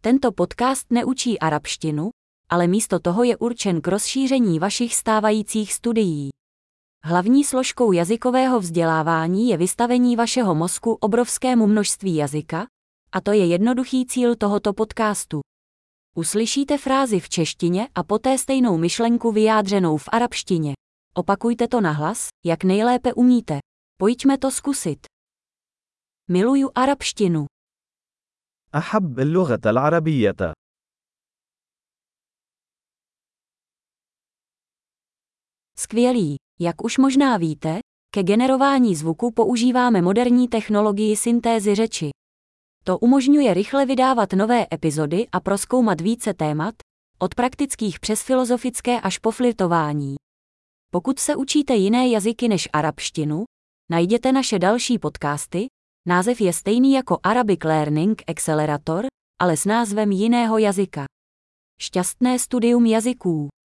Tento podcast neučí arabštinu, ale místo toho je určen k rozšíření vašich stávajících studií. Hlavní složkou jazykového vzdělávání je vystavení vašeho mozku obrovskému množství jazyka, a to je jednoduchý cíl tohoto podcastu. Uslyšíte frázi v češtině a poté stejnou myšlenku vyjádřenou v arabštině. Opakujte to nahlas, jak nejlépe umíte. Pojďme to zkusit. Miluju arabštinu. أحب اللغة العربية. Skvělý. Jak už možná víte, ke generování zvuku používáme moderní technologii syntézy řeči. To umožňuje rychle vydávat nové epizody a proskoumat více témat, od praktických přes filozofické až po flirtování. Pokud se učíte jiné jazyky než arabštinu, najděte naše další podcasty, název je stejný jako Arabic Learning Accelerator, ale s názvem jiného jazyka. Šťastné studium jazyků.